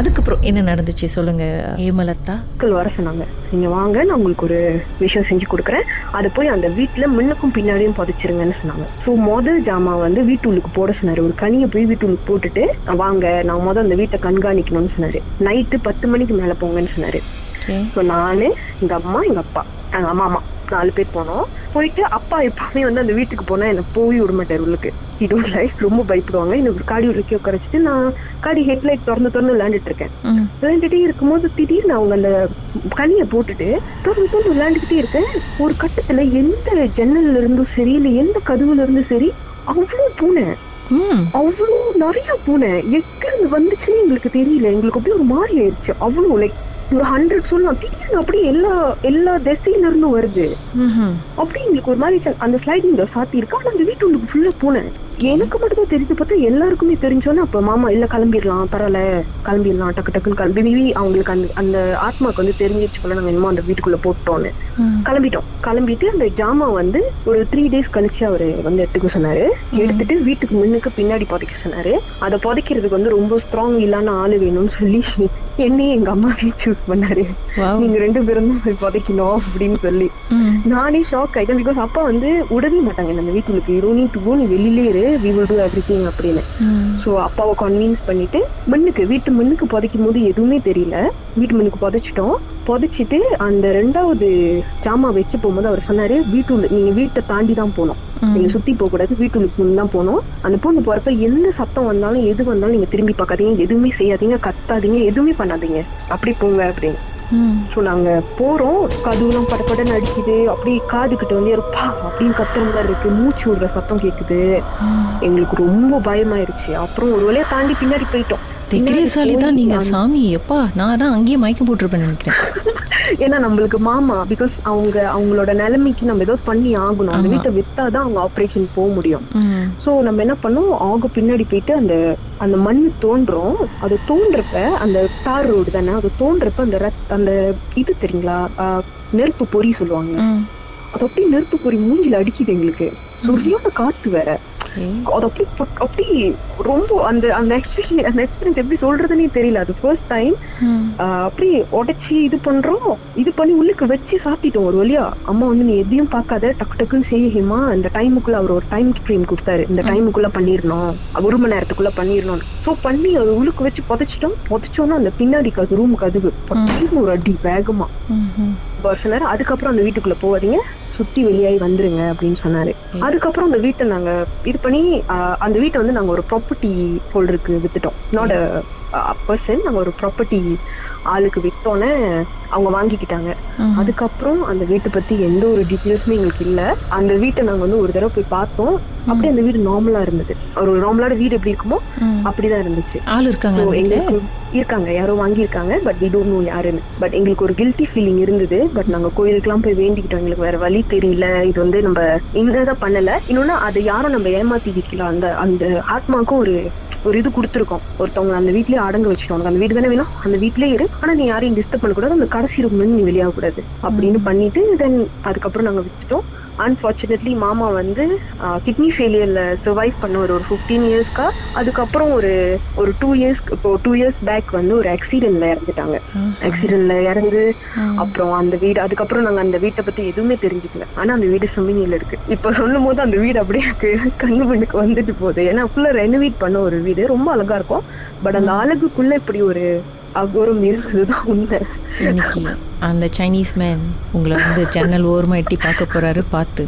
அதுக்கப்புறம் என்ன நடந்துச்சு சொல்லுங்க. ஹேமலதா? மக்கள் வர சொன்னாங்க. நீங்க வாங்க நான் உங்களுக்கு ஒரு விஷயம் செஞ்சு கொடுக்குறேன். அதை போய் அந்த வீட்டுல முன்னுக்கும் பின்னாடியும் புதைச்சிருங்கன்னு சொன்னாங்க. ஸோ முதல் ஜாமா வந்து வீட்டுள்ளுக்கு போட சொன்னாரு. ஒரு கனியை போய் வீட்டுள்ளுக்கு போட்டுட்டு வாங்க நான் முதல் அந்த வீட்டை கண்காணிக்கணும்னு சொன்னாரு. நைட்டு பத்து மணிக்கு மேல போங்கன்னு சொன்னாரு. ஸோ நானு எங்க அம்மா எங்க அப்பா எங்க அம்மா அம்மா. நாலு பேர் போனோம். போயிட்டு அப்பா எப்பவுமே வந்து அந்த வீட்டுக்கு போனா என்ன போய் விட மாட்டாரு உள்ளுக்கு. இது லைஃப் ரொம்ப பயப்படுவாங்க. எனக்கு காடி உள்ளுக்கே உட்காரச்சிட்டு நான் காடி ஹெட்லைட் திறந்து திறந்து விளையாண்டுட்டு இருக்கேன் விளையாண்டுட்டே இருக்கும்போது திடீர்னு அவங்க அந்த கனியை போட்டுட்டு திறந்து திறந்து விளையாண்டுக்கிட்டே இருக்கேன். ஒரு கட்டத்துல எந்த ஜன்னல்ல இருந்தும் சரி இல்ல எந்த கதவுல இருந்தும் சரி அவ்வளவு பூனை. அவ்வளவு நிறைய பூனை. எங்க இருந்து வந்துச்சுன்னு எங்களுக்கு தெரியல. எங்களுக்கு அப்படியே ஒரு மாதிரி ஆயிடுச்சு. அவ்வளவு லைக் ஒரு ஹண்ட்ரட் சொல்லலாம் திடீர்னு அப்படியே எல்லா எல்லா திசையில இருந்தும் வருது அப்படியே எங்களுக்கு ஒரு மாதிரி அந்த ஸ்லைடிங் டோர் சாத்தி இருக்கு ஆனா அந்த வீட்டு உள்ளுக்கு ஃபுல்லா போனேன். எனக்கு மட்டும் தான் தெரிஞ்சு பார்த்தா எல்லாருக்குமே தெரிஞ்சோன்னே அப்ப மாமா இல்ல கிளம்பிடலாம் பரவாயில்ல கிளம்பிடலாம் டக்கு டக்குன்னு கிளம்பி. மேபி அவங்களுக்கு அந்த அந்த ஆத்மாக்கு வந்து தெரிஞ்சிச்சு போல நாங்க என்னமோ அந்த வீட்டுக்குள்ள போட்டோன்னு. கிளம்பிட்டோம். கிளம்பிட்டு அந்த ஜாமா வந்து ஒரு த்ரீ டேஸ் கழிச்சு அவரு வந்து எடுத்துக்க சொன்னாரு. எடுத்துட்டு வீட்டுக்கு முன்னுக்கு பின்னாடி புதைக்க சொன்னாரு. அதை புதைக்கிறதுக்கு வந்து ரொம்ப ஸ்ட்ராங் இல்லான ஆளு வேணும்னு சொல்லி என்னையும் எங்க அம்மாவையும் சூஸ் பண்ணாரு. நீங்க ரெண்டு பேரும் தான் புதைக்கணும் அப்படின்னு சொல்லி. நானே ஷாக் ஆயிட்டேன் பிகாஸ் அப்பா வந்து உடவே மாட்டாங்க நம்ம வீட்டுக்கு. யூ நீ டு வெளியிலே இரு. வி வில் டூ எவ்ரிதிங் அப்படின்னு. ஸோ அப்பாவை கன்வின்ஸ் பண்ணிட்டு மண்ணுக்கு வீட்டு மண்ணுக்கு புதைக்கும் போது எதுவுமே தெரியல. வீட்டு மண்ணுக்கு புதைச்சிட்டோம். புதைச்சிட்டு அந்த ரெண்டாவது ஜாமா வச்சு போகும்போது அவர் சொன்னாரு வீட்டுள்ள நீங்க வீட்டை தாண்டி தான் போகணும். நீங்க சுத்தி போக கூடாது வீட்டுக்கு தான் போகணும். அந்த பொண்ணு போறப்ப எந்த சத்தம் வந்தாலும் எது வந்தாலும் நீங்க திரும்பி பார்க்காதீங்க எதுவுமே செய்யாதீங்க கத்தாதீங்க எதுவுமே பண்ணாதீங்க. அப்படி போங்க அப்படின்னு. சோ நாங்க போறோம். கதுவெல்லாம் படப்படன்னு அடிக்குது அப்படியே காது கிட்ட வந்து இருப்பா அப்படின்னு கத்துற மாதிரி இருக்கு. மூச்சு விடுற சத்தம் கேக்குது. எங்களுக்கு ரொம்ப பயமாயிருச்சு. அப்புறம் ஒரு வழியா தாண்டி பின்னாடி போயிட்டோம். தைரியசாலி தான் நீங்க சாமி. எப்பா நான் தான் அங்கேயே மயக்கம் போட்டிருப்பேன் நினைக்கிறேன். ஏன்னா நம்மளுக்கு மாமா பிகாஸ் அவங்க அவங்களோட நிலைமைக்கு நம்ம ஏதோ பண்ணி ஆகணும். அந்த வீட்டை வித்தாதான் அவங்க ஆபரேஷன் போக முடியும். சோ நம்ம என்ன பண்ணோம் ஆக பின்னாடி போயிட்டு அந்த அந்த மண் தோன்றோம். அது தோன்றப்ப அந்த தார் ரோடு தானே? அது தோன்றப்ப அந்த அந்த இது தெரியுங்களா? நெருப்பு பொறி சொல்லுவாங்க. அது அப்படியே நெருப்பு பொறி மூஞ்சில அடிக்குது எங்களுக்கு. சரியான காத்து வேற. அது அப்படி அப்படி ரொம்ப அந்த அந்த எக்ஸ்பீரியன்ஸ் அந்த எக்ஸ்பீரியன்ஸ் எப்படி சொல்றதுன்னே தெரியல. அது ஃபர்ஸ்ட் டைம் அப்படியே உடைச்சி இது பண்றோம். இது பண்ணி உள்ளுக்கு வச்சு சாத்திட்டோம் ஒரு வழியா. அம்மா வந்து நீ எதையும் பார்க்காத. டக்கு டக்குன்னு செய்யுமா இந்த டைமுக்குள்ள அவர் ஒரு டைம் ஃப்ரேம் கொடுத்தாரு. இந்த டைமுக்குள்ள பண்ணிடணும் ஒரு மணி நேரத்துக்குள்ள பண்ணிடணும் சோ பண்ணி அது உள்ளுக்கு வச்சு புதைச்சிட்டோம். புதைச்சோன்னா அந்த பின்னாடி கது ரூம் கதுவு ஒரு அடி வேகமா. வருஷம் அதுக்கப்புறம் அந்த வீட்டுக்குள்ள போவாதீங்க சுத்தி வெளியாகி வந்துருங்க அப்படின்னு சொன்னாரு. அதுக்கப்புறம் அந்த வீட்டை நாங்க இது பண்ணி அந்த வீட்டை வந்து நாங்க ஒரு ப்ராப்பர்ட்டி ஹோல்டருக்கு வித்துட்டோம். நாட் பர்சன் நாங்க ஒரு ப்ராப்பர்ட்டி ஆளுக்கு வித்தோன்னே அவங்க வாங்கிக்கிட்டாங்க. அதுக்கப்புறம் அந்த வீட்டை பத்தி எந்த ஒரு டீட்டெயில்ஸுமே எங்களுக்கு இல்ல. அந்த வீட்டை நாங்க வந்து ஒரு தடவை போய் பார்த்தோம். அப்படியே அந்த வீடு நார்மலா இருந்தது. ஒரு நார்மலான வீடு எப்படி இருக்குமோ அப்படிதான் இருந்துச்சு. ஆள் இருக்காங்க எங்களுக்கு இருக்காங்க. யாரோ வாங்கியிருக்காங்க பட் வி டோன்ட் நோ யாருன்னு. பட் எங்களுக்கு ஒரு கில்ட்டி ஃபீலிங் இருந்தது. பட் நாங்க கோயிலுக்குலாம் போய் வேண்டிக்கிட்டோம். எங்களுக்கு வேற வழி தெரியல. இது வந்து நம்ம இந்ததான் பண்ணல. இன்னொன்னு அதை யாரும் நம்ம ஏமாத்தி வைக்கலாம் அந்த அந்த ஆத்மாக்கும் ஒரு ஒரு இது கொடுத்துருக்கோம். ஒருத்தவங்க அந்த வீட்லயே அடங்க வச்சுட்டோம். அந்த வீடு தானே வேணும்? அந்த வீட்லயே இரு. ஆனா நீ யாரையும் டிஸ்டர்ப் பண்ணக்கூடாது. அந்த கடைசி ரூம்ல நீ வெளியாக கூடாது அப்படின்னு பண்ணிட்டு தென் அதுக்கப்புறம் நாங்க விட்டுட்டோம். அன்பார்ச்சுனேட்லி மாமா வந்து கிட்னி ஃபெயிலியர்ல சர்வைவ் பண்ண ஒரு ஒரு ஃபிஃப்டீன் இயர்ஸ்க்கா அதுக்கப்புறம் ஒரு ஒரு டூ இயர்ஸ் இப்போ டூ இயர்ஸ் பேக் வந்து ஒரு ஆக்சிடென்ட்ல இறந்துட்டாங்க. ஆக்சிடென்ட்ல இறந்து அப்புறம் அந்த வீடு அதுக்கப்புறம் நாங்க அந்த வீட்டை பத்தி எதுவுமே தெரிஞ்சுக்கல. ஆனா அந்த வீடு சுமினியில இருக்கு. இப்ப சொல்லும் போது அந்த வீடு அப்படியே கண்ணு மண்ணுக்கு வந்துட்டு போகுது. ஏன்னா ஃபுல்லா ரெனோவேட் பண்ண ஒரு வீடு. ரொம்ப அழகா இருக்கும். பட் அந்த அழகுக்குள்ள இப்படி ஒரு அகோரம் இருந்ததுதான் உண்மை. அந்த சைனீஸ் மேன் உங்களை வந்து ஜன்னல் ஓரமாக எட்டி பார்க்க போறாரு பார்த்து.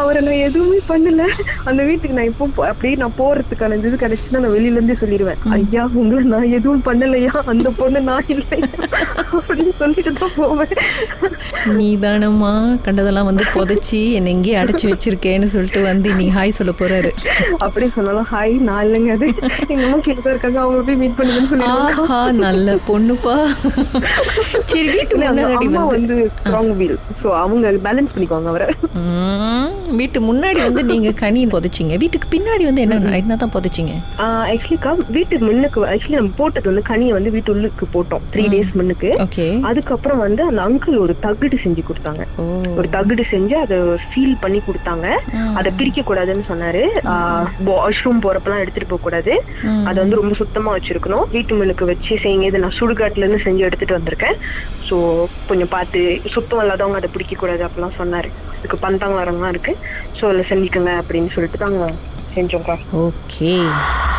அவரை நான் எதுவுமே பண்ணல. அந்த வீட்டுக்கு நான் இப்போ அப்படியே நான் போறதுக்கான இது கிடைச்சுன்னா நான் வெளியில இருந்தே சொல்லிடுவேன் ஐயா உங்களை நான் எதுவும் பண்ணலையா? அந்த பொண்ணு நான் இல்லை. அப்படின்னு சொல்லிட்டு தான் போவேன். நீ தானம்மா கண்டதெல்லாம் வந்து புதைச்சி என்னை எங்கேயே அடைச்சு வச்சிருக்கேன்னு சொல்லிட்டு வந்து இன்னைக்கு ஹாய் சொல்ல போறாரு. அப்படி சொன்னாலும் ஹாய் நான் இல்லைங்க அது. எங்க அம்மா கீழே இருக்காங்க. அவங்க போய் மீட் பண்ணுங்கன்னு சொல்லி நல்ல பொண்ணுப்பா. சரி வீட்டு முன்னாடி வந்து. ஸ்ட்ராங் வீல் சோ அவங்க பேலன்ஸ் பண்ணிக்குவாங்க அவரை. வீட்டு முன்னாடி வந்து நீங்க கனி புதைச்சிங்க. வீட்டுக்கு பின்னாடி வந்து என்ன என்னதான் புதைச்சிங்க? ஆக்சுவலிக்கா வீட்டுக்கு முன்னுக்கு ஆக்சுவலி நம்ம போட்டது வந்து கனியை வந்து வீட்டு உள்ளுக்கு போட்டோம். த்ரீ டேஸ் முன்னுக்கு. ஓகே. அதுக்கப்புறம் வந்து அந்த அங்கிள் ஒரு தகுடு செஞ்சு கொடுத்தாங்க. ஒரு தகுடு செஞ்சு அதை ஃபீல் பண்ணி கொடுத்தாங்க. அதை பிரிக்க கூடாதுன்னு சொன்னாரு வாஷ்ரூம் போறப்பெல்லாம் எடுத்துட்டு போக கூடாது. அதை வந்து ரொம்ப சுத்தமா வச்சிருக்கணும். வீட்டு முன்னுக்கு வச்சு செய்யுங்க. இது நான் சுடுகாட்டுல இருந்து செஞ்சு எடுத்துட்டு வந்திருக்கேன். சோ கொஞ்சம் பார்த்து சுத்தம் இல்லாதவங்க அதை பிடிக்க கூடாது அப்படிலாம் சொன்னாரு. இதுக்கு பந்தாங்கலாம் இருக்கு. ஸோ அதில் செஞ்சுக்கோங்க அப்படின்னு சொல்லிட்டு தாங்க செஞ்சோம்க்கா. Okay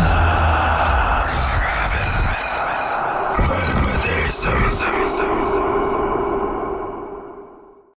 Ah.